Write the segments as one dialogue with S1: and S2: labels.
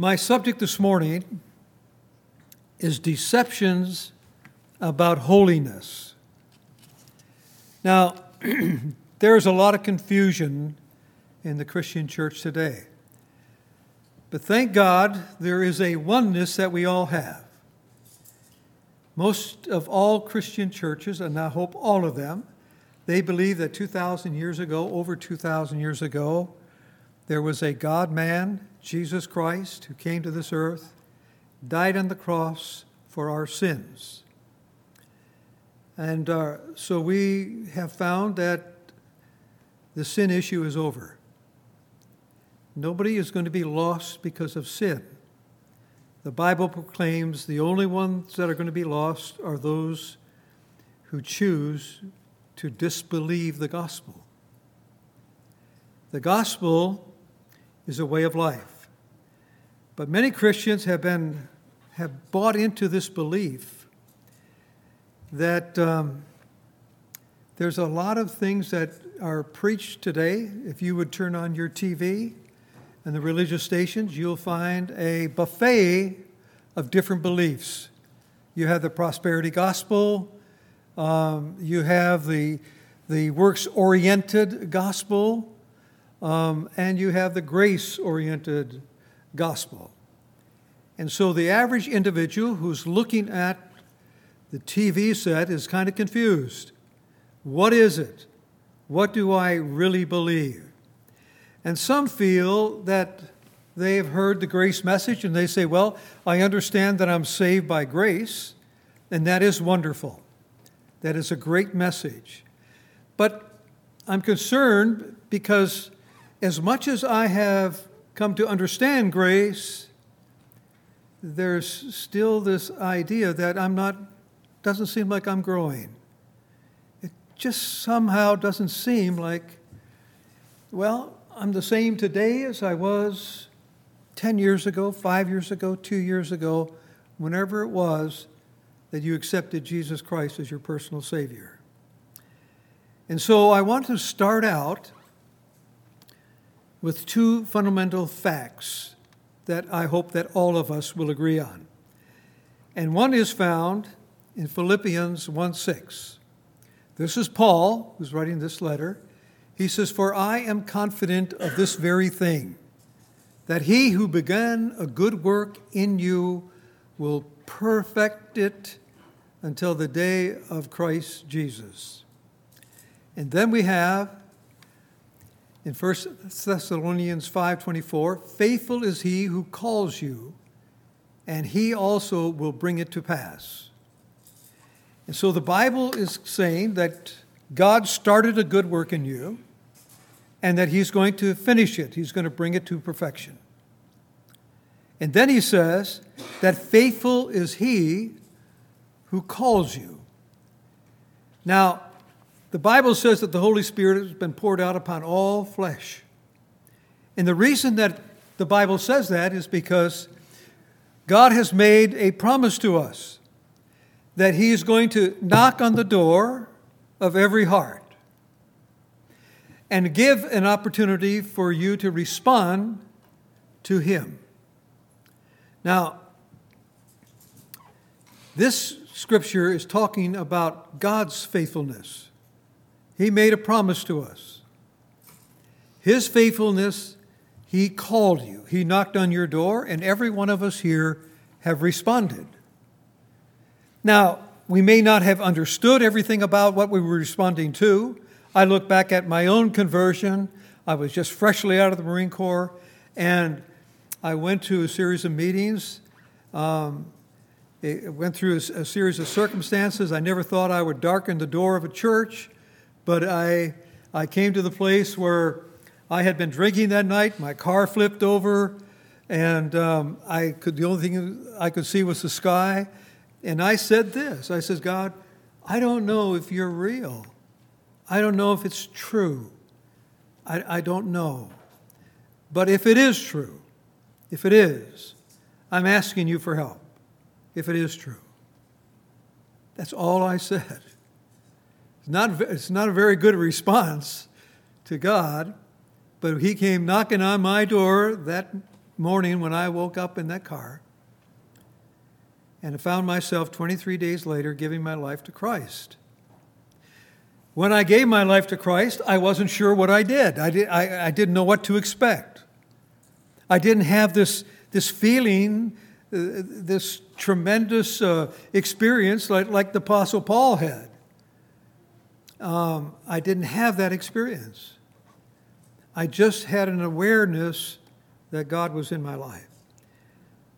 S1: My subject this morning is deceptions about holiness. Now, there is a lot of confusion in the Christian church today. But thank God there is a oneness that we all have. Most of all Christian churches, and I hope all of them, they believe that 2,000 years ago, over 2,000 years ago, there was a God man, Jesus Christ, who came to this earth, died on the cross for our sins. And uh, so we have found that the sin issue is over. Nobody is going to be lost because of sin. The Bible proclaims the only ones that are going to be lost are those who choose to disbelieve the gospel. The gospel is a way of life. But many Christians have been have bought into this belief that um, there's a lot of things that are preached today. If you would turn on your TV, and the religious stations, you'll find a buffet of different beliefs. You have the prosperity gospel, um, you have the, the works oriented gospel, um, and you have the grace oriented gospel. And so the average individual who's looking at the TV set is kind of confused. What is it? What do I really believe? And some feel that they have heard the grace message and they say, Well, I understand that I'm saved by grace, and that is wonderful. That is a great message. But I'm concerned because as much as I have come to understand grace, there's still this idea that I'm not, doesn't seem like I'm growing. It just somehow doesn't seem like, well, I'm the same today as I was 10 years ago, five years ago, two years ago, whenever it was that you accepted Jesus Christ as your personal Savior. And so I want to start out with two fundamental facts that I hope that all of us will agree on. And one is found in Philippians 1 6. This is Paul who's writing this letter. He says, For I am confident of this very thing, that he who began a good work in you will perfect it until the day of Christ Jesus. And then we have in 1 Thessalonians 5:24, faithful is he who calls you, and he also will bring it to pass. And so the Bible is saying that God started a good work in you and that he's going to finish it, he's going to bring it to perfection. And then he says that faithful is he who calls you. Now, the Bible says that the Holy Spirit has been poured out upon all flesh. And the reason that the Bible says that is because God has made a promise to us that He is going to knock on the door of every heart and give an opportunity for you to respond to Him. Now, this scripture is talking about God's faithfulness. He made a promise to us. His faithfulness, He called you, He knocked on your door, and every one of us here have responded. Now, we may not have understood everything about what we were responding to, I look back at my own conversion. I was just freshly out of the Marine Corps, and I went to a series of meetings. Um, it went through a, a, series of circumstances. I never thought I would darken the door of a church, but I, I came to the place where I had been drinking that night. My car flipped over, and um, I could, the only thing I could see was the sky. And I said this I said, God, I don't know if you're real. I don't know if it's true. I, I don't know. But if it is true, if it is, I'm asking you for help. If it is true. That's all I said. It's not, it's not a very good response to God, but He came knocking on my door that morning when I woke up in that car and I found myself 23 days later giving my life to Christ. When I gave my life to Christ, I wasn't sure what I did. I, did, I, I didn't know what to expect. I didn't have this, this feeling, uh, this tremendous uh, experience like, like the Apostle Paul had. Um, I didn't have that experience. I just had an awareness that God was in my life.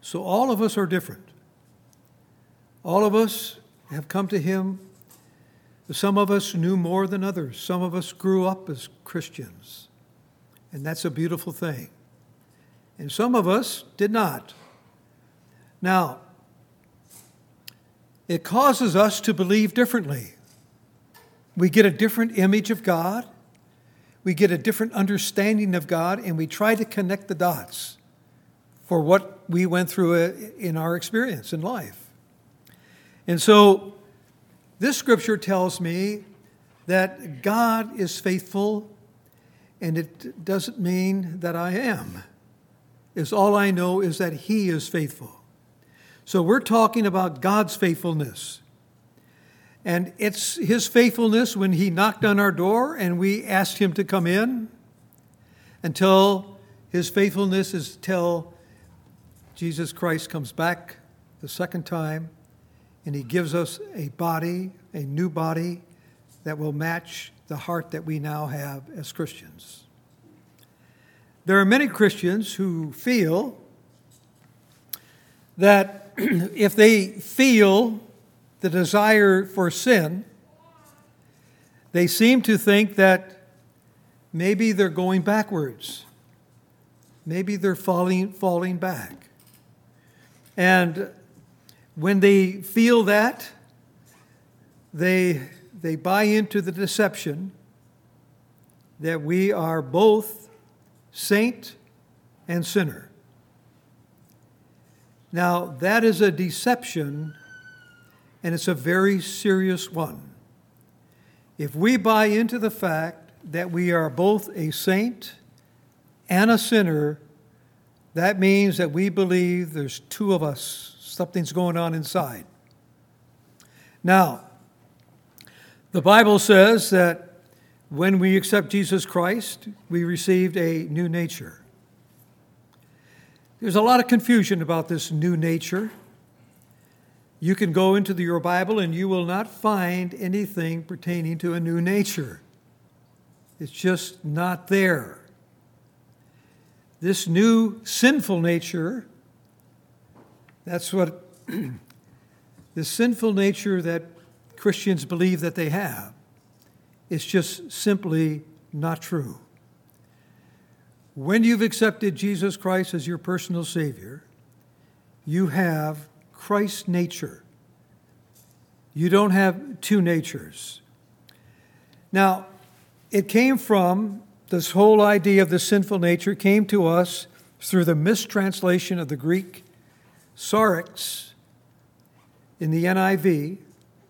S1: So all of us are different. All of us have come to Him. Some of us knew more than others. Some of us grew up as Christians. And that's a beautiful thing. And some of us did not. Now, it causes us to believe differently. We get a different image of God, we get a different understanding of God, and we try to connect the dots for what we went through uh, in our experience in life. And so, this scripture tells me that God is faithful, and it doesn't mean that I am. Is all I know is that He is faithful. So we're talking about God's faithfulness. And it's His faithfulness when He knocked on our door and we asked Him to come in, until His faithfulness is till Jesus Christ comes back the second time and He gives us a body, a new body that will match the heart that we now have as Christians. There are many Christians who feel that if they feel the desire for sin, they seem to think that maybe they're going backwards. Maybe they're falling, falling back. And when they feel that, they, they buy into the deception that we are both saint and sinner. Now, that is a deception, and it's a very serious one. If we buy into the fact that we are both a saint and a sinner, that means that we believe there's two of us Something's going on inside. Now, the Bible says that when we accept Jesus Christ, we received a new nature. There's a lot of confusion about this new nature. You can go into the, your Bible and you will not find anything pertaining to a new nature. It's just not there. This new sinful nature that's what the sinful nature that Christians believe that they have is just simply not true. When you've accepted Jesus Christ as your personal Savior, you have Christ's nature. You don't have two natures. Now, it came from this whole idea of the sinful nature came to us through the mistranslation of the Greek Sarx in the NIV,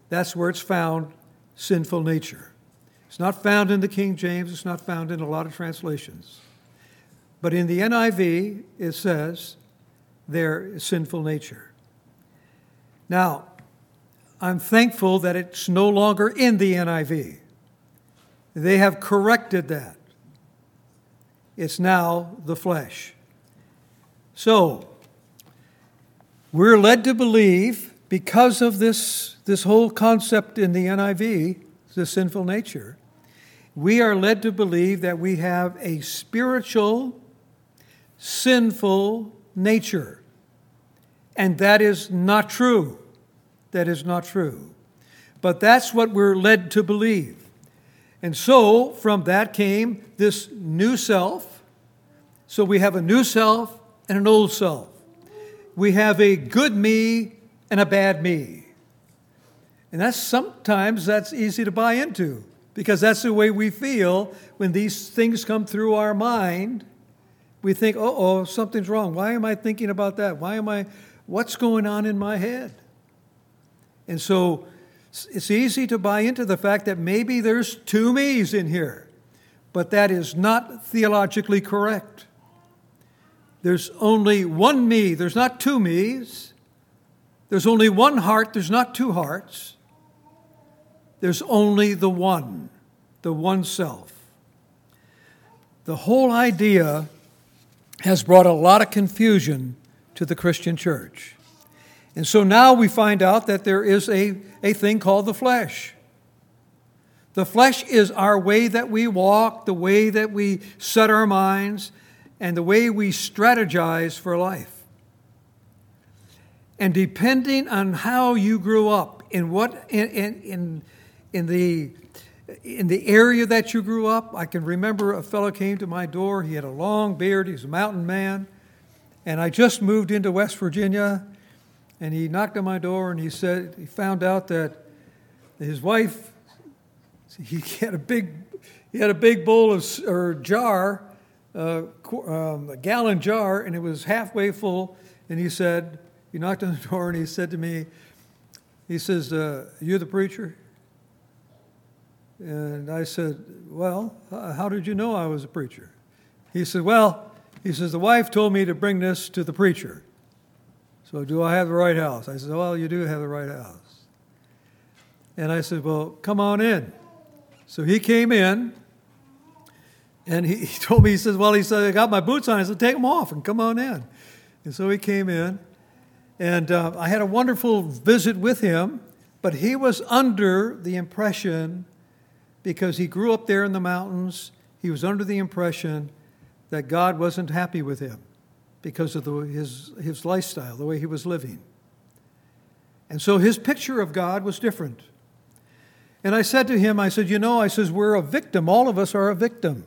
S1: that's where it's found, sinful nature. It's not found in the King James, it's not found in a lot of translations. But in the NIV, it says their sinful nature. Now, I'm thankful that it's no longer in the NIV. They have corrected that. It's now the flesh. So, we're led to believe, because of this, this whole concept in the NIV, the sinful nature, we are led to believe that we have a spiritual, sinful nature. And that is not true. That is not true. But that's what we're led to believe. And so from that came this new self. So we have a new self and an old self we have a good me and a bad me. And that's sometimes that's easy to buy into because that's the way we feel when these things come through our mind. We think, oh, oh, something's wrong. Why am I thinking about that? Why am I, what's going on in my head? And so it's easy to buy into the fact that maybe there's two me's in here, but that is not theologically correct. There's only one me, there's not two me's. There's only one heart, there's not two hearts. There's only the one, the one self. The whole idea has brought a lot of confusion to the Christian church. And so now we find out that there is a, a thing called the flesh. The flesh is our way that we walk, the way that we set our minds, and the way we strategize for life. And depending on how you grew up, in what in, in, in the in the area that you grew up, I can remember a fellow came to my door. He had a long beard. He's a mountain man, and I just moved into West Virginia. And he knocked on my door and he said he found out that his wife he had a big he had a big bowl of or jar, uh, um, a gallon jar, and it was halfway full. And he said he knocked on the door and he said to me, he says, uh, "You the preacher?" And I said, Well, how did you know I was a preacher? He said, Well, he says, the wife told me to bring this to the preacher. So, do I have the right house? I said, Well, you do have the right house. And I said, Well, come on in. So he came in and he, he told me, He says, Well, he said, I got my boots on. I said, Take them off and come on in. And so he came in. And uh, I had a wonderful visit with him, but he was under the impression because he grew up there in the mountains. He was under the impression that God wasn't happy with him because of the, his, his lifestyle, the way he was living. And so his picture of God was different. And I said to him, I said, You know, I says, we're a victim. All of us are a victim.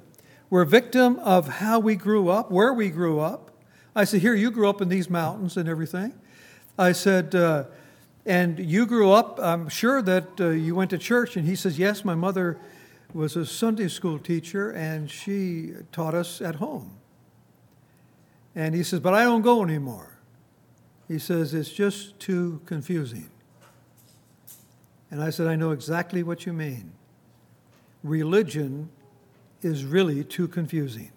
S1: We're a victim of how we grew up, where we grew up. I said, Here, you grew up in these mountains and everything. I said, uh, and you grew up, I'm sure that uh, you went to church. And he says, Yes, my mother was a Sunday school teacher and she taught us at home. And he says, But I don't go anymore. He says, It's just too confusing. And I said, I know exactly what you mean. Religion is really too confusing.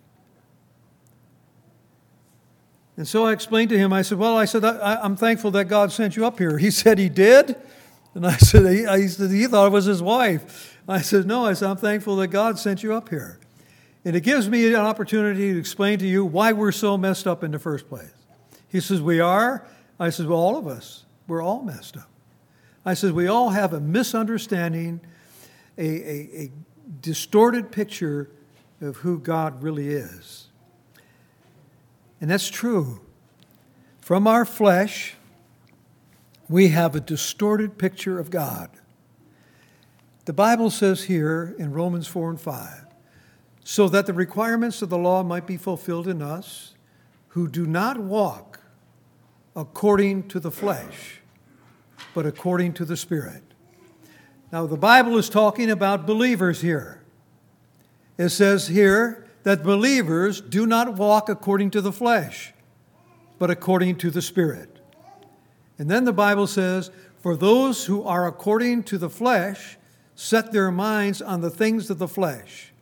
S1: And so I explained to him, I said, Well, I said, I, am thankful that God sent you up here. He said he did. And I said, he, I said, he thought it was his wife. I said, No, I said, I'm thankful that God sent you up here. And it gives me an opportunity to explain to you why we're so messed up in the first place. He says, We are. I says, Well, all of us, we're all messed up. I says, We all have a misunderstanding, a, a, a distorted picture of who God really is. And that's true. From our flesh, we have a distorted picture of God. The Bible says here in Romans 4 and 5 so that the requirements of the law might be fulfilled in us who do not walk according to the flesh, but according to the Spirit. Now, the Bible is talking about believers here. It says here, that believers do not walk according to the flesh, but according to the Spirit. And then the Bible says, For those who are according to the flesh set their minds on the things of the flesh,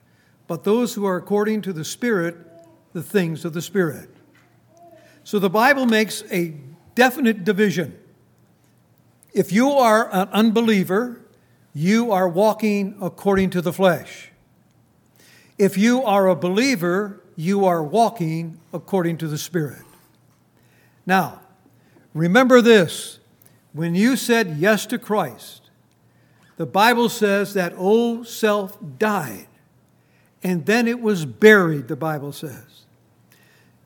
S1: but those who are according to the Spirit, the things of the Spirit. So the Bible makes a definite division. If you are an unbeliever, you are walking according to the flesh. If you are a believer, you are walking according to the Spirit. Now, remember this when you said yes to Christ, the Bible says that old self died, and then it was buried, the Bible says.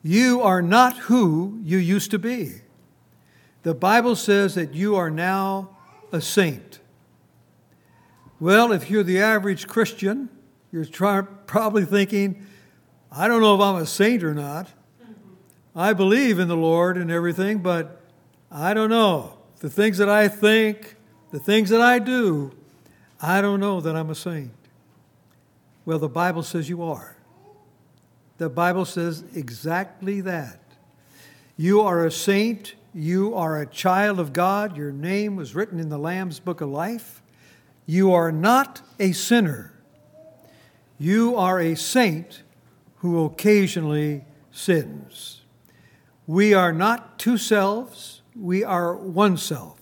S1: You are not who you used to be. The Bible says that you are now a saint. Well, if you're the average Christian, you're try, probably thinking, I don't know if I'm a saint or not. I believe in the Lord and everything, but I don't know. The things that I think, the things that I do, I don't know that I'm a saint. Well, the Bible says you are. The Bible says exactly that. You are a saint. You are a child of God. Your name was written in the Lamb's book of life. You are not a sinner. You are a saint who occasionally sins. We are not two selves, we are one self.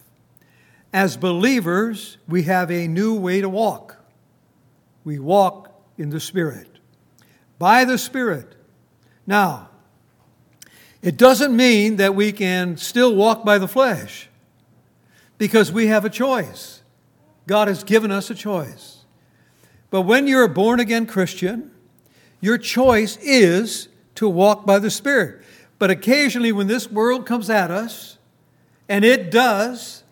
S1: As believers, we have a new way to walk. We walk in the Spirit, by the Spirit. Now, it doesn't mean that we can still walk by the flesh because we have a choice. God has given us a choice. But when you're a born again Christian, your choice is to walk by the Spirit. But occasionally, when this world comes at us, and it does,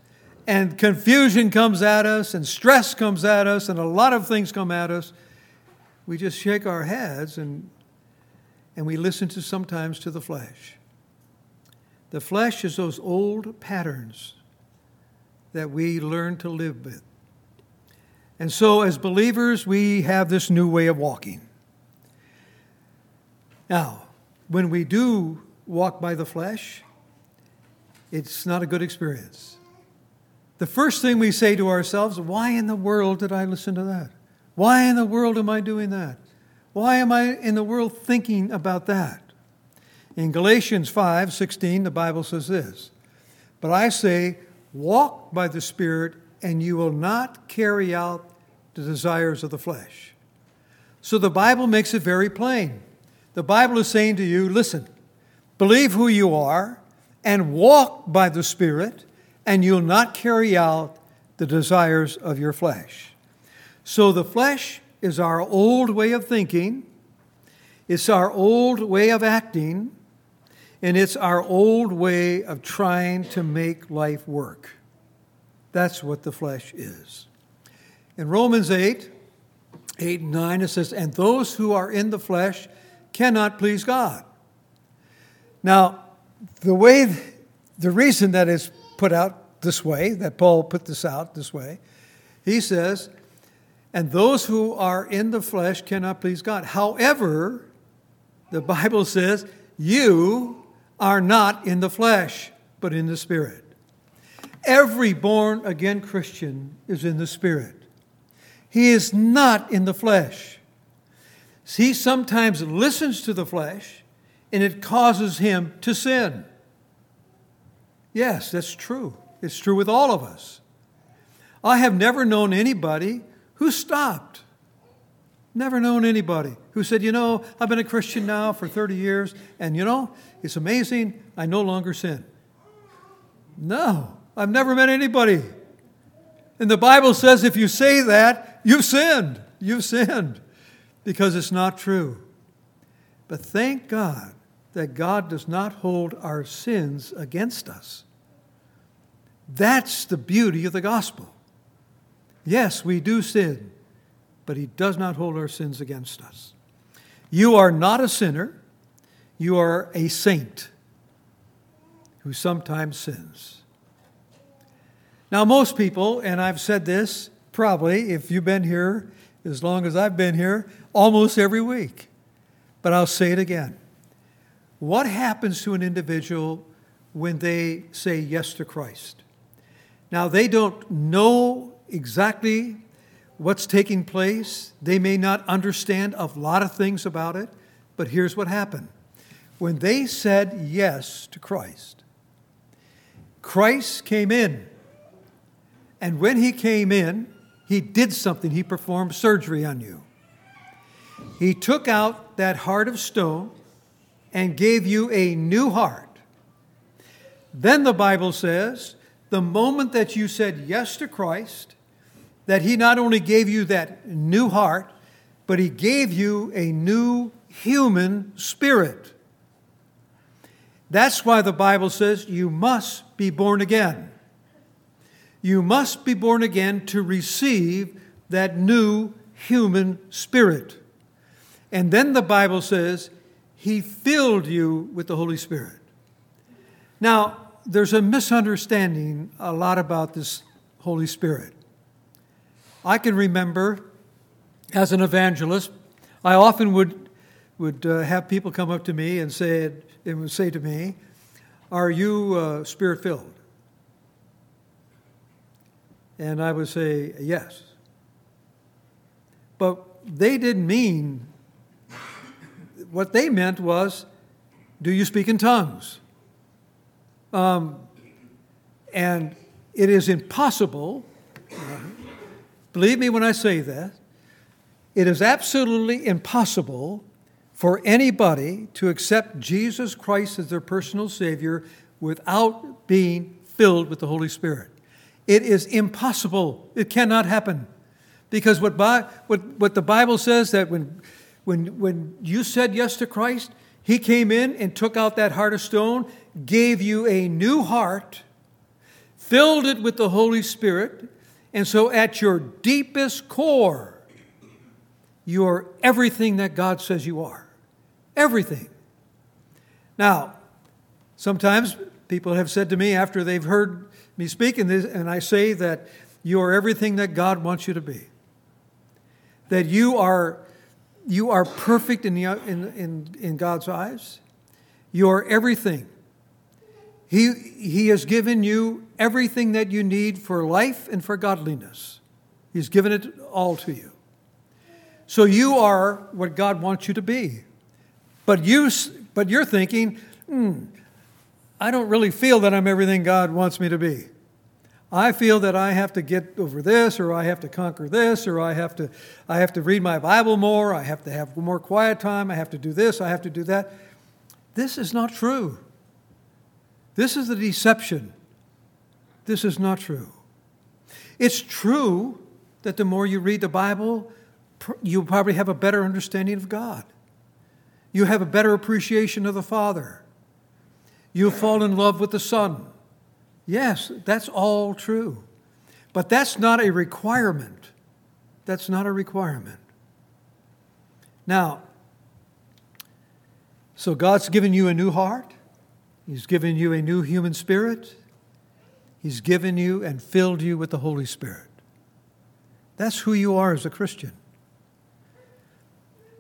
S1: and confusion comes at us, and stress comes at us, and a lot of things come at us, we just shake our heads and, and we listen to sometimes to the flesh. The flesh is those old patterns that we learn to live with. And so, as believers, we have this new way of walking. Now, when we do walk by the flesh, it's not a good experience. The first thing we say to ourselves, why in the world did I listen to that? Why in the world am I doing that? Why am I in the world thinking about that? In Galatians 5 16, the Bible says this But I say, walk by the Spirit, and you will not carry out the desires of the flesh. So the Bible makes it very plain. The Bible is saying to you, listen, believe who you are and walk by the Spirit, and you'll not carry out the desires of your flesh. So the flesh is our old way of thinking, it's our old way of acting, and it's our old way of trying to make life work. That's what the flesh is. In Romans 8, 8 and 9, it says, And those who are in the flesh cannot please God. Now, the way, the reason that is put out this way, that Paul put this out this way, he says, and those who are in the flesh cannot please God. However, the Bible says, you are not in the flesh, but in the Spirit. Every born again Christian is in the Spirit. He is not in the flesh. He sometimes listens to the flesh and it causes him to sin. Yes, that's true. It's true with all of us. I have never known anybody who stopped. Never known anybody who said, You know, I've been a Christian now for 30 years, and you know, it's amazing, I no longer sin. No, I've never met anybody. And the Bible says if you say that, You've sinned. You've sinned because it's not true. But thank God that God does not hold our sins against us. That's the beauty of the gospel. Yes, we do sin, but He does not hold our sins against us. You are not a sinner, you are a saint who sometimes sins. Now, most people, and I've said this, probably, if you've been here as long as I've been here, almost every week. But I'll say it again. What happens to an individual when they say yes to Christ? Now, they don't know exactly what's taking place. They may not understand a lot of things about it, but here's what happened. When they said yes to Christ, Christ came in. And when he came in, he did something. He performed surgery on you. He took out that heart of stone and gave you a new heart. Then the Bible says, the moment that you said yes to Christ, that He not only gave you that new heart, but He gave you a new human spirit. That's why the Bible says you must be born again. You must be born again to receive that new human spirit. And then the Bible says, He filled you with the Holy Spirit. Now, there's a misunderstanding a lot about this Holy Spirit. I can remember as an evangelist, I often would, would uh, have people come up to me and say, and would say to me, Are you uh, spirit filled? And I would say, yes. But they didn't mean, what they meant was, do you speak in tongues? Um, and it is impossible, believe me when I say that, it is absolutely impossible for anybody to accept Jesus Christ as their personal Savior without being filled with the Holy Spirit. It is impossible. It cannot happen. Because what, what, what the Bible says that when, when, when you said yes to Christ, He came in and took out that heart of stone, gave you a new heart, filled it with the Holy Spirit, and so at your deepest core, you are everything that God says you are. Everything. Now, sometimes people have said to me after they've heard me speak, and, this, and I say that you are everything that God wants you to be. That you are, you are perfect in, the, in, in, in God's eyes. You are everything. He, he has given you everything that you need for life and for godliness. He's given it all to you. So you are what God wants you to be. But, you, but you're thinking, hmm, I don't really feel that I'm everything God wants me to be. I feel that I have to get over this, or I have to conquer this, or I have to, I have to read my Bible more, I have to have more quiet time, I have to do this, I have to do that. This is not true. This is the deception. This is not true. It's true that the more you read the Bible, you probably have a better understanding of God. You have a better appreciation of the Father. You fall in love with the Son. Yes, that's all true. But that's not a requirement. That's not a requirement. Now, so God's given you a new heart. He's given you a new human spirit. He's given you and filled you with the Holy Spirit. That's who you are as a Christian.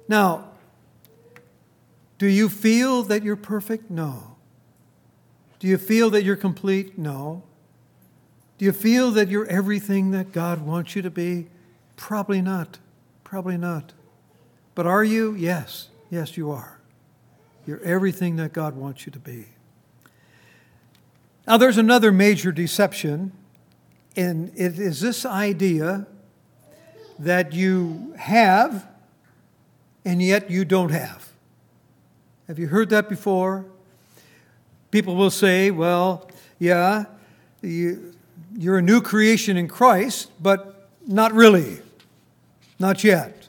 S1: Now, do you feel that you're perfect? No. Do you feel that you're complete? No. Do you feel that you're everything that God wants you to be? Probably not. Probably not. But are you? Yes. Yes, you are. You're everything that God wants you to be. Now, there's another major deception, and it is this idea that you have and yet you don't have. Have you heard that before? People will say, well, yeah, you, you're a new creation in Christ, but not really. Not yet.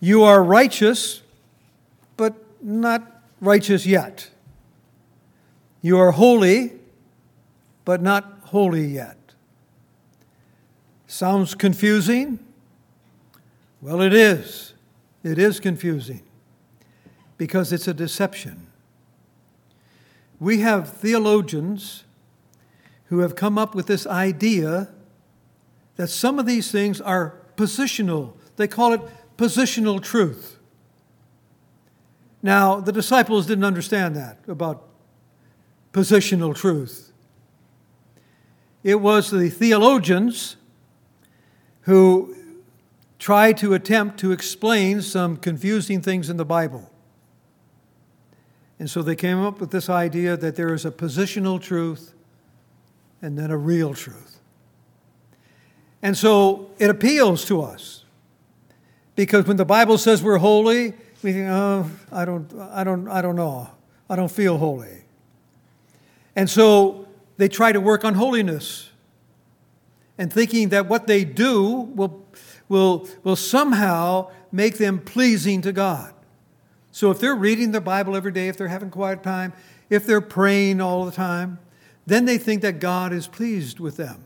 S1: You are righteous, but not righteous yet. You are holy, but not holy yet. Sounds confusing? Well, it is. It is confusing because it's a deception. We have theologians who have come up with this idea that some of these things are positional. They call it positional truth. Now, the disciples didn't understand that about positional truth. It was the theologians who tried to attempt to explain some confusing things in the Bible. And so they came up with this idea that there is a positional truth and then a real truth. And so it appeals to us because when the Bible says we're holy, we think, oh, I don't, I don't, I don't know. I don't feel holy. And so they try to work on holiness and thinking that what they do will will, will somehow make them pleasing to God. So if they're reading the Bible every day, if they're having quiet time, if they're praying all the time, then they think that God is pleased with them.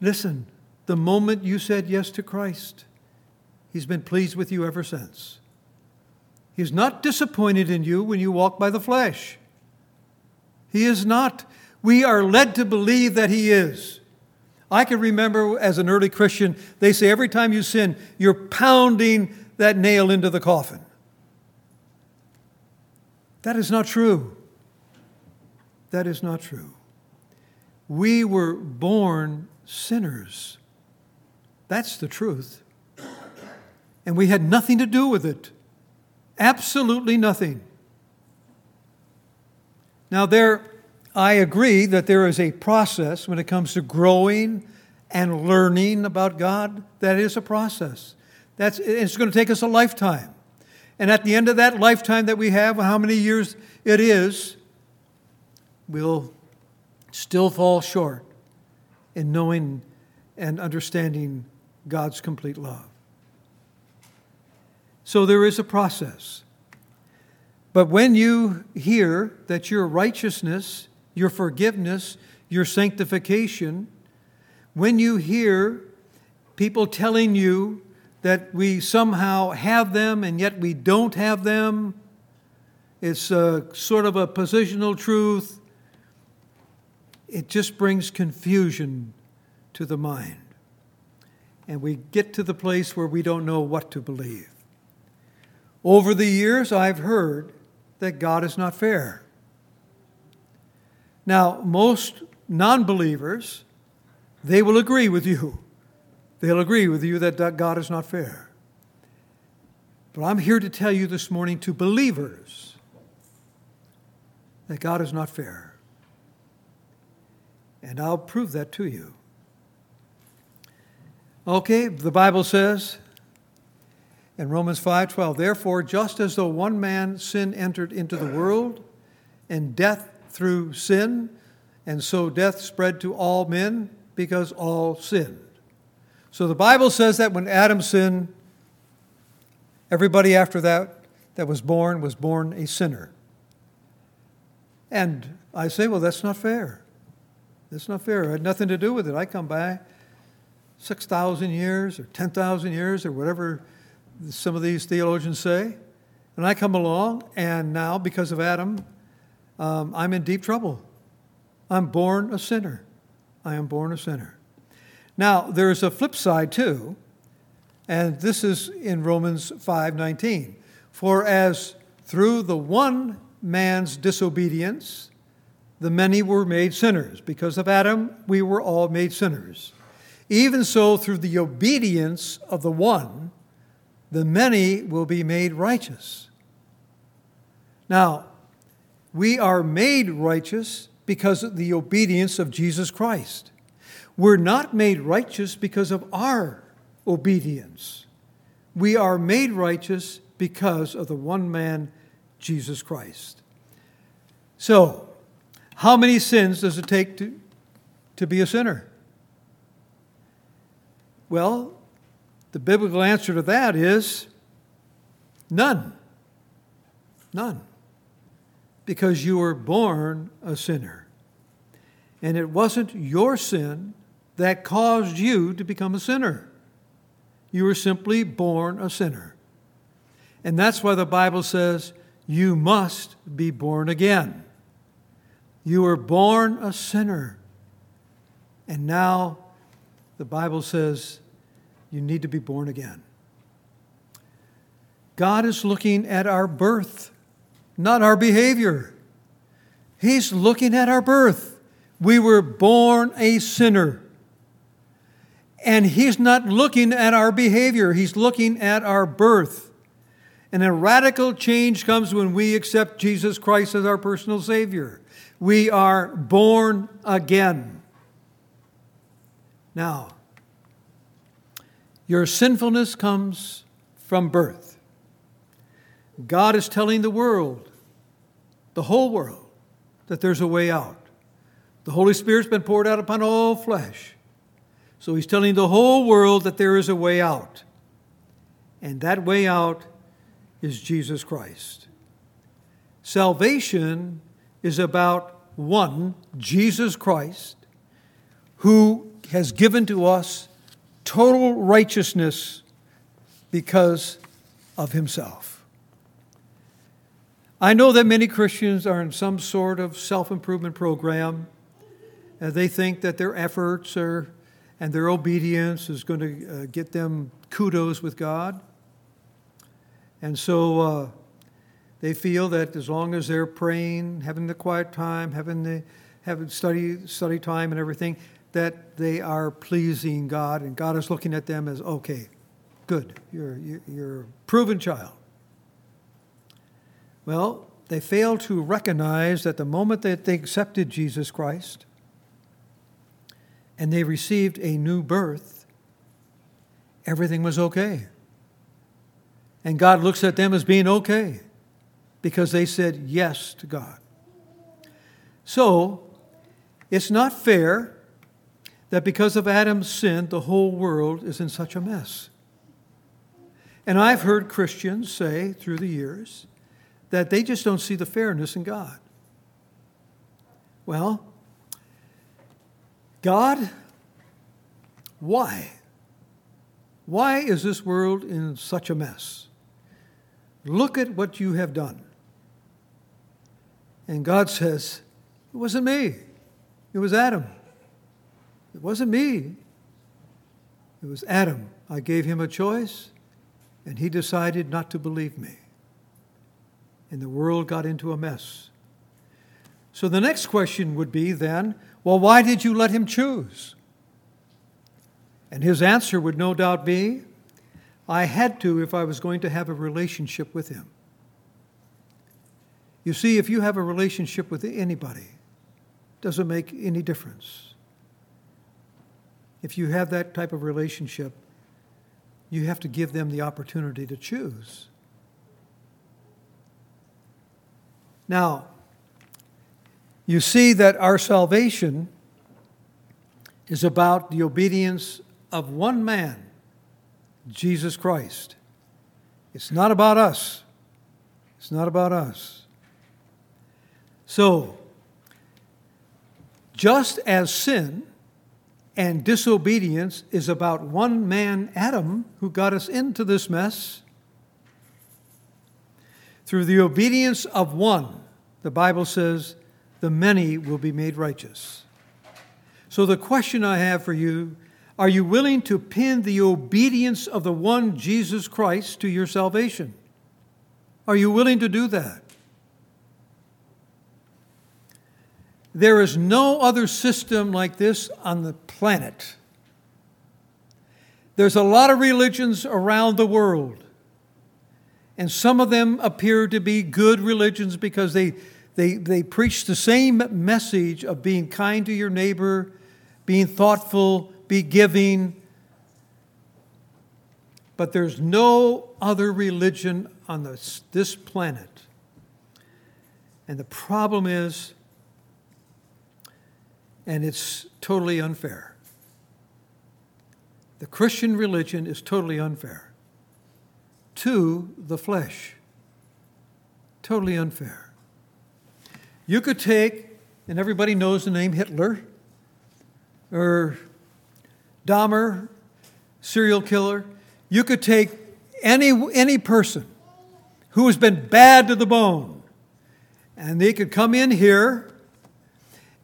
S1: Listen, the moment you said yes to Christ, He's been pleased with you ever since. He's not disappointed in you when you walk by the flesh. He is not. We are led to believe that He is. I can remember as an early Christian, they say every time you sin, you're pounding that nail into the coffin. That is not true. That is not true. We were born sinners. That's the truth. And we had nothing to do with it. Absolutely nothing. Now, there, I agree that there is a process when it comes to growing and learning about God. That is a process. That's, it's going to take us a lifetime. And at the end of that lifetime that we have, how many years it is, we'll still fall short in knowing and understanding God's complete love. So there is a process. But when you hear that your righteousness, your forgiveness, your sanctification, when you hear people telling you that we somehow have them and yet we don't have them, it's a, sort of a positional truth. It just brings confusion to the mind. And we get to the place where we don't know what to believe. Over the years, I've heard that God is not fair. Now, most non believers, they will agree with you. They'll agree with you that God is not fair. But I'm here to tell you this morning to believers that God is not fair. And I'll prove that to you. Okay, the Bible says in Romans 5:12, therefore, just as though one man's sin entered into the world, and death through sin, and so death spread to all men because all sinned. So the Bible says that when Adam sinned, everybody after that that was born was born a sinner. And I say, well, that's not fair. That's not fair. It had nothing to do with it. I come by 6,000 years or 10,000 years or whatever some of these theologians say. And I come along, and now, because of Adam, um, I'm in deep trouble. I'm born a sinner. I am born a sinner. Now, there's a flip side too, and this is in Romans 5:19. For as through the one man's disobedience the many were made sinners, because of Adam we were all made sinners. Even so through the obedience of the one the many will be made righteous. Now, we are made righteous because of the obedience of Jesus Christ. We're not made righteous because of our obedience. We are made righteous because of the one man, Jesus Christ. So, how many sins does it take to, to be a sinner? Well, the biblical answer to that is none. None. Because you were born a sinner. And it wasn't your sin that caused you to become a sinner. You were simply born a sinner. And that's why the Bible says you must be born again. You were born a sinner. And now the Bible says you need to be born again. God is looking at our birth, not our behavior. He's looking at our birth. We were born a sinner. And He's not looking at our behavior, He's looking at our birth. And a radical change comes when we accept Jesus Christ as our personal Savior. We are born again. Now, your sinfulness comes from birth. God is telling the world, the whole world, that there's a way out. The Holy Spirit's been poured out upon all flesh. So he's telling the whole world that there is a way out. And that way out is Jesus Christ. Salvation is about one, Jesus Christ, who has given to us total righteousness because of himself. I know that many Christians are in some sort of self improvement program. And they think that their efforts are, and their obedience is going to uh, get them kudos with God. And so uh, they feel that as long as they're praying, having the quiet time, having the having study study time and everything, that they are pleasing God, and God is looking at them as, okay, good, you're, you're a proven child. Well, they fail to recognize that the moment that they accepted Jesus Christ and they received a new birth, everything was okay. And God looks at them as being okay because they said yes to God. So, it's not fair that because of Adam's sin, the whole world is in such a mess. And I've heard Christians say through the years that they just don't see the fairness in God. Well, God, why? Why is this world in such a mess? Look at what you have done. And God says, It wasn't me, it was Adam. It wasn't me, it was Adam. I gave him a choice, and he decided not to believe me. And the world got into a mess. So the next question would be then, well, why did you let him choose? And his answer would no doubt be, I had to if I was going to have a relationship with him. You see, if you have a relationship with anybody, it doesn't make any difference. If you have that type of relationship, you have to give them the opportunity to choose. Now, you see that our salvation is about the obedience of one man, Jesus Christ. It's not about us. It's not about us. So, just as sin and disobedience is about one man, Adam, who got us into this mess. Through the obedience of one, the Bible says, the many will be made righteous. So, the question I have for you are you willing to pin the obedience of the one Jesus Christ to your salvation? Are you willing to do that? There is no other system like this on the planet. There's a lot of religions around the world, and some of them appear to be good religions because they, they, they preach the same message of being kind to your neighbor, being thoughtful, be giving. But there's no other religion on this, this planet. And the problem is, and it's totally unfair. The Christian religion is totally unfair to the flesh. Totally unfair. You could take, and everybody knows the name Hitler, or Dahmer, serial killer. You could take any, any person who has been bad to the bone, and they could come in here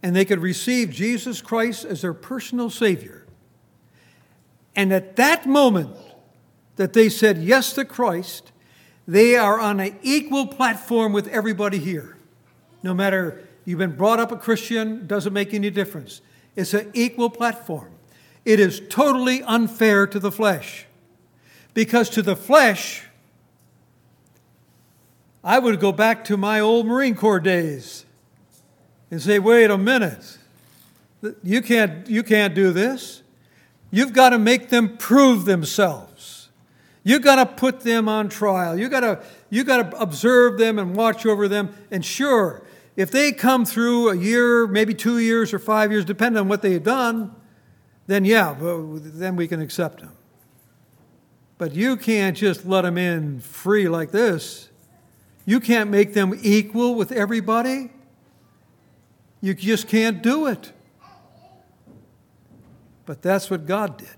S1: and they could receive Jesus Christ as their personal Savior. And at that moment that they said yes to Christ, they are on an equal platform with everybody here. No matter you've been brought up a Christian, doesn't make any difference. It's an equal platform. It is totally unfair to the flesh. Because to the flesh, I would go back to my old Marine Corps days and say, wait a minute, you can't, you can't do this. You've got to make them prove themselves. You've got to put them on trial. You've got to, you got to observe them and watch over them. And sure, if they come through a year, maybe two years or five years, depending on what they've done, then yeah, then we can accept them. But you can't just let them in free like this. You can't make them equal with everybody. You just can't do it. But that's what God did.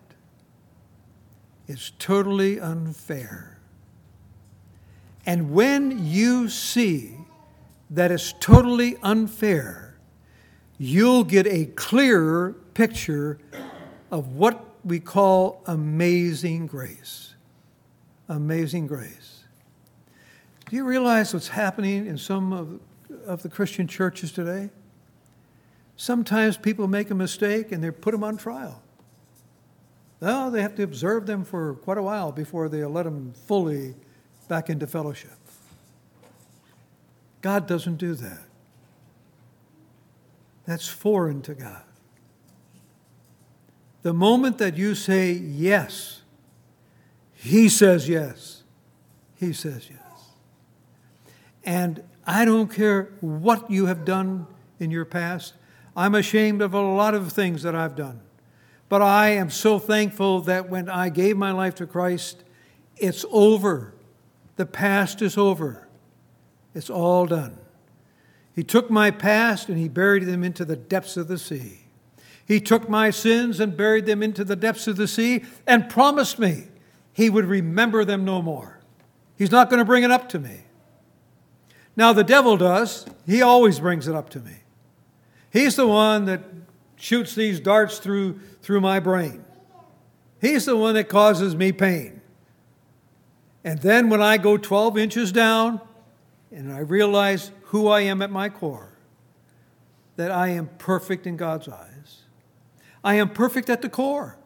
S1: It's totally unfair. And when you see that it's totally unfair, you'll get a clearer picture of what we call amazing grace. Amazing grace. Do you realize what's happening in some of, of the Christian churches today? Sometimes people make a mistake and they put them on trial. Well, they have to observe them for quite a while before they let them fully back into fellowship. God doesn't do that. That's foreign to God. The moment that you say yes, He says yes. He says yes. And I don't care what you have done in your past. I'm ashamed of a lot of things that I've done. But I am so thankful that when I gave my life to Christ, it's over. The past is over. It's all done. He took my past and he buried them into the depths of the sea. He took my sins and buried them into the depths of the sea and promised me he would remember them no more. He's not going to bring it up to me. Now, the devil does. He always brings it up to me. He's the one that shoots these darts through, through my brain. He's the one that causes me pain. And then when I go 12 inches down and I realize who I am at my core, that I am perfect in God's eyes, I am perfect at the core.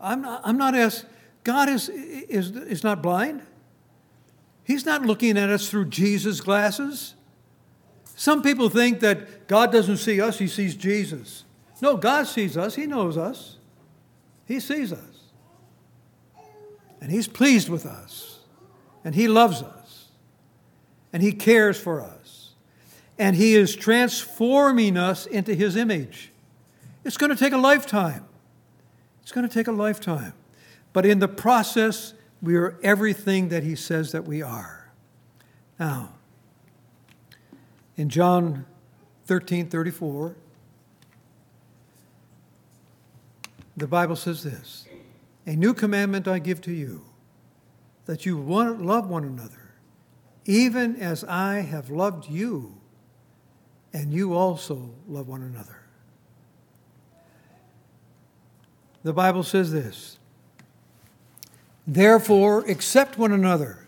S1: I'm not, I'm not as, God is, is, is not blind. He's not looking at us through Jesus' glasses. Some people think that God doesn't see us, He sees Jesus. No, God sees us, He knows us, He sees us. And He's pleased with us, and He loves us, and He cares for us, and He is transforming us into His image. It's going to take a lifetime. It's going to take a lifetime. But in the process, we are everything that He says that we are. Now, in John 13 34, the Bible says this A new commandment I give to you, that you love one another, even as I have loved you, and you also love one another. The Bible says this Therefore, accept one another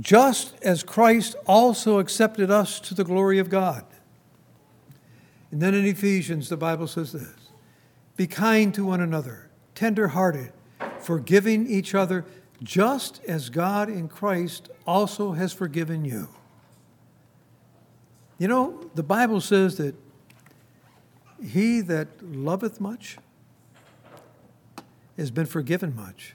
S1: just as Christ also accepted us to the glory of God. And then in Ephesians, the Bible says this Be kind to one another, tender hearted, forgiving each other, just as God in Christ also has forgiven you. You know, the Bible says that he that loveth much has been forgiven much.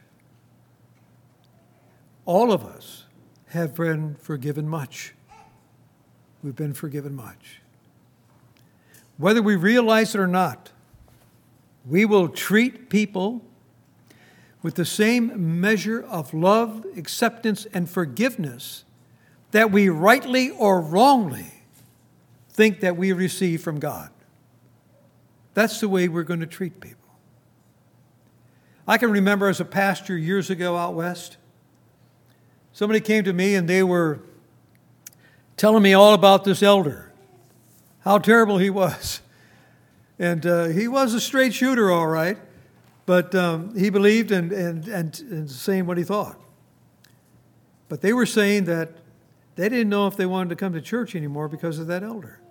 S1: All of us have been forgiven much. We've been forgiven much. Whether we realize it or not, we will treat people with the same measure of love, acceptance, and forgiveness that we rightly or wrongly think that we receive from God. That's the way we're going to treat people. I can remember as a pastor years ago out west, Somebody came to me and they were telling me all about this elder, how terrible he was. And uh, he was a straight shooter, all right, but um, he believed and, and, and, and saying what he thought. But they were saying that they didn't know if they wanted to come to church anymore because of that elder.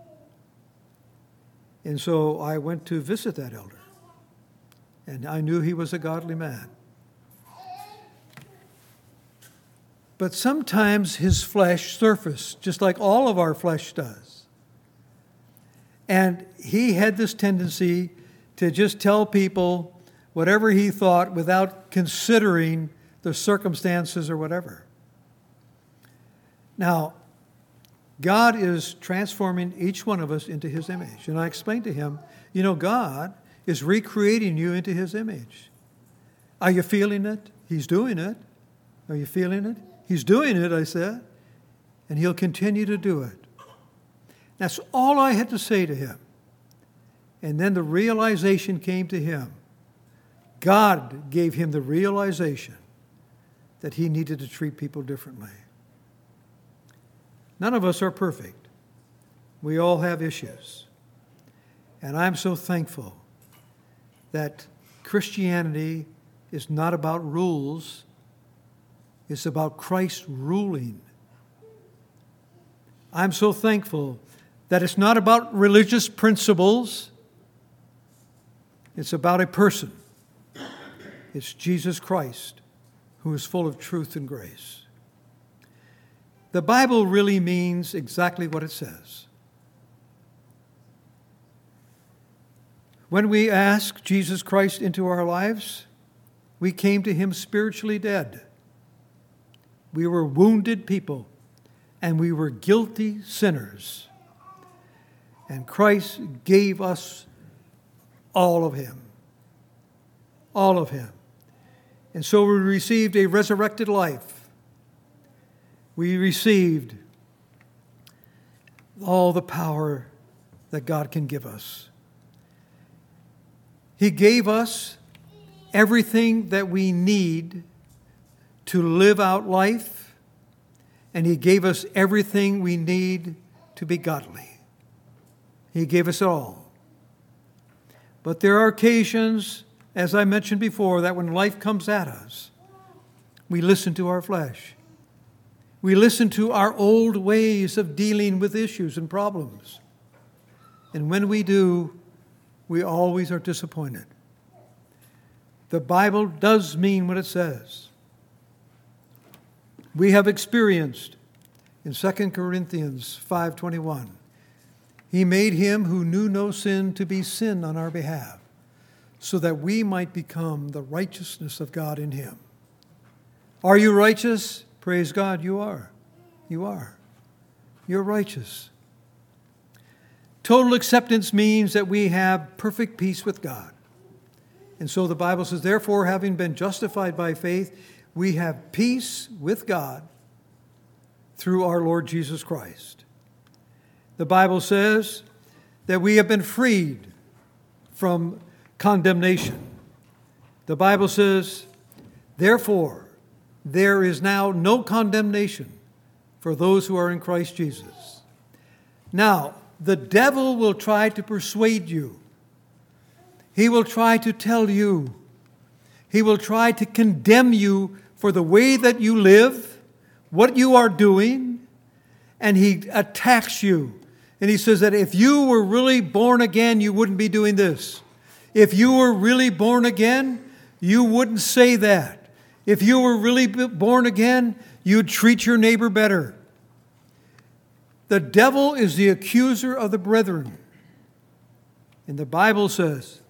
S1: And so I went to visit that elder. And I knew he was a godly man. But sometimes his flesh surfaced, just like all of our flesh does. And he had this tendency to just tell people whatever he thought without considering the circumstances or whatever. Now, God is transforming each one of us into his image. And I explained to him, you know, God is recreating you into his image. Are you feeling it? He's doing it. Are you feeling it? He's doing it, I said, and he'll continue to do it. That's all I had to say to him. And then the realization came to him. God gave him the realization that he needed to treat people differently. None of us are perfect. We all have issues. And I'm so thankful that Christianity is not about rules, it's about Christ ruling. I'm so thankful that it's not about religious principles, it's about a person. It's Jesus Christ who is full of truth and grace. The Bible really means exactly what it says. When we ask Jesus Christ into our lives, we came to him spiritually dead. We were wounded people, and we were guilty sinners. And Christ gave us all of him. All of him. And so we received a resurrected life. We received all the power that God can give us. He gave us everything that we need to live out life, and He gave us everything we need to be godly. He gave us all. But there are occasions, as I mentioned before, that when life comes at us, we listen to our flesh. We listen to our old ways of dealing with issues and problems. And when we do, we always are disappointed. The Bible does mean what it says. We have experienced in 2 Corinthians 5:21 He made him who knew no sin to be sin on our behalf so that we might become the righteousness of God in him. Are you righteous? Praise God, you are. You are. You're righteous. Total acceptance means that we have perfect peace with God. And so the Bible says, therefore, having been justified by faith, we have peace with God through our Lord Jesus Christ. The Bible says that we have been freed from condemnation. The Bible says, therefore, there is now no condemnation for those who are in Christ Jesus. Now, the devil will try to persuade you. He will try to tell you. He will try to condemn you for the way that you live, what you are doing, and he attacks you. And he says that if you were really born again, you wouldn't be doing this. If you were really born again, you wouldn't say that. If you were really born again, you'd treat your neighbor better. The devil is the accuser of the brethren. And the Bible says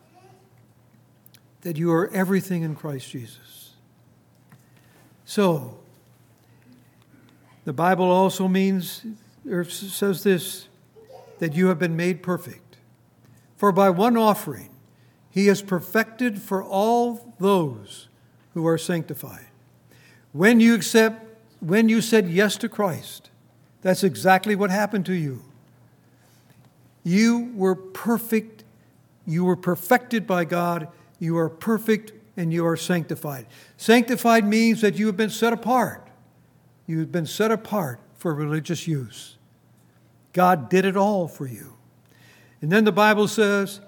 S1: that you are everything in Christ Jesus. So, the Bible also means, or says this, that you have been made perfect. For by one offering, he has perfected for all those who are sanctified. When you accept, when you said yes to Christ, that's exactly what happened to you. You were perfect. You were perfected by God. You are perfect and you are sanctified. Sanctified means that you have been set apart. You have been set apart for religious use. God did it all for you. And then the Bible says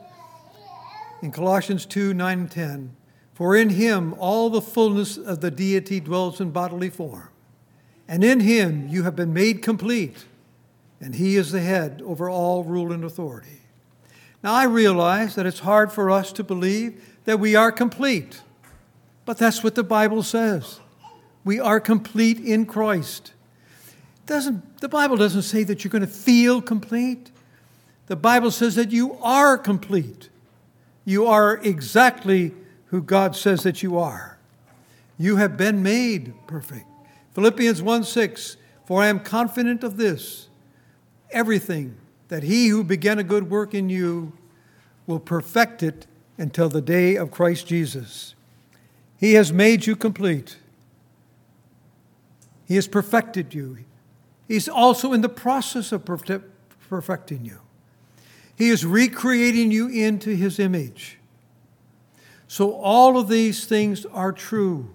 S1: in Colossians 2 9 and 10, For in him all the fullness of the deity dwells in bodily form and in him you have been made complete, and he is the head over all rule and authority. Now, I realize that it's hard for us to believe that we are complete, but that's what the Bible says. We are complete in Christ. Doesn't, the Bible doesn't say that you're going to feel complete. The Bible says that you are complete. You are exactly who God says that you are. You have been made perfect. Philippians 1 6, for I am confident of this, everything that he who began a good work in you will perfect it until the day of Christ Jesus. He has made you complete. He has perfected you. He's also in the process of perfecting you. He is recreating you into His image. So, all of these things are true.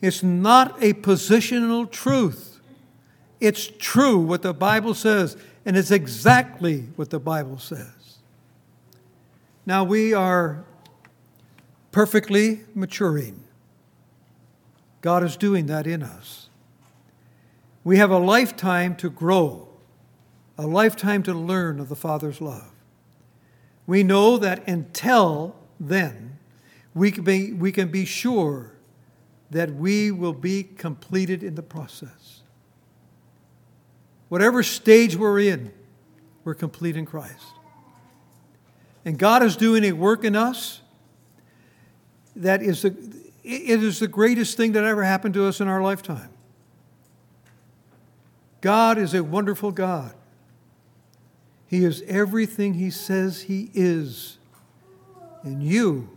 S1: It's not a positional truth. It's true what the Bible says, and it's exactly what the Bible says. Now we are perfectly maturing. God is doing that in us. We have a lifetime to grow, a lifetime to learn of the Father's love. We know that until then, we can be, we can be sure that we will be completed in the process. whatever stage we're in, we're complete in Christ. And God is doing a work in us that is the, it is the greatest thing that ever happened to us in our lifetime. God is a wonderful God. He is everything He says He is. And you,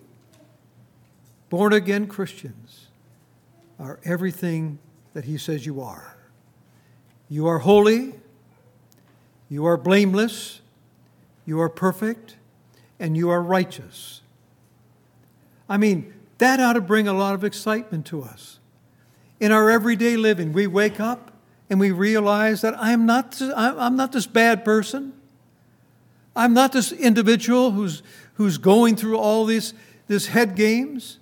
S1: born again Christians, are everything that He says you are. You are holy, you are blameless, you are perfect, and you are righteous. I mean, that ought to bring a lot of excitement to us. In our everyday living, we wake up and we realize that I'm not, I'm not this bad person. I'm not this individual who's, who's going through all these this head games.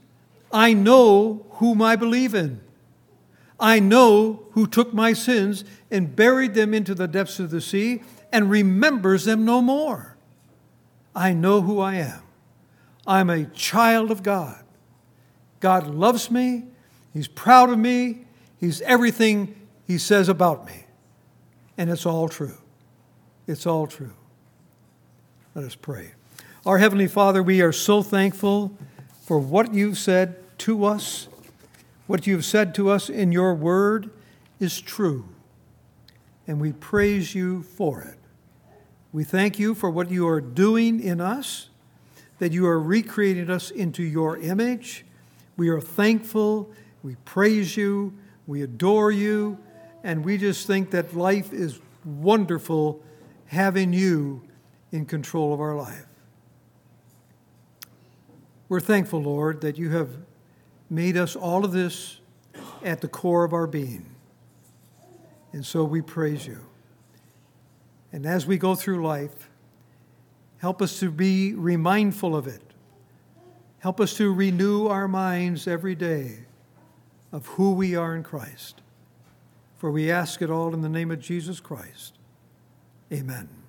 S1: I know whom I believe in. I know who took my sins and buried them into the depths of the sea and remembers them no more. I know who I am. I'm a child of God. God loves me. He's proud of me. He's everything He says about me. And it's all true. It's all true. Let us pray. Our Heavenly Father, we are so thankful for what you've said to us. What you've said to us in your word is true. And we praise you for it. We thank you for what you are doing in us that you are recreating us into your image. We are thankful. We praise you. We adore you. And we just think that life is wonderful having you in control of our life. We're thankful, Lord, that you have made us all of this at the core of our being. And so we praise you. And as we go through life, Help us to be remindful of it. Help us to renew our minds every day of who we are in Christ. For we ask it all in the name of Jesus Christ. Amen.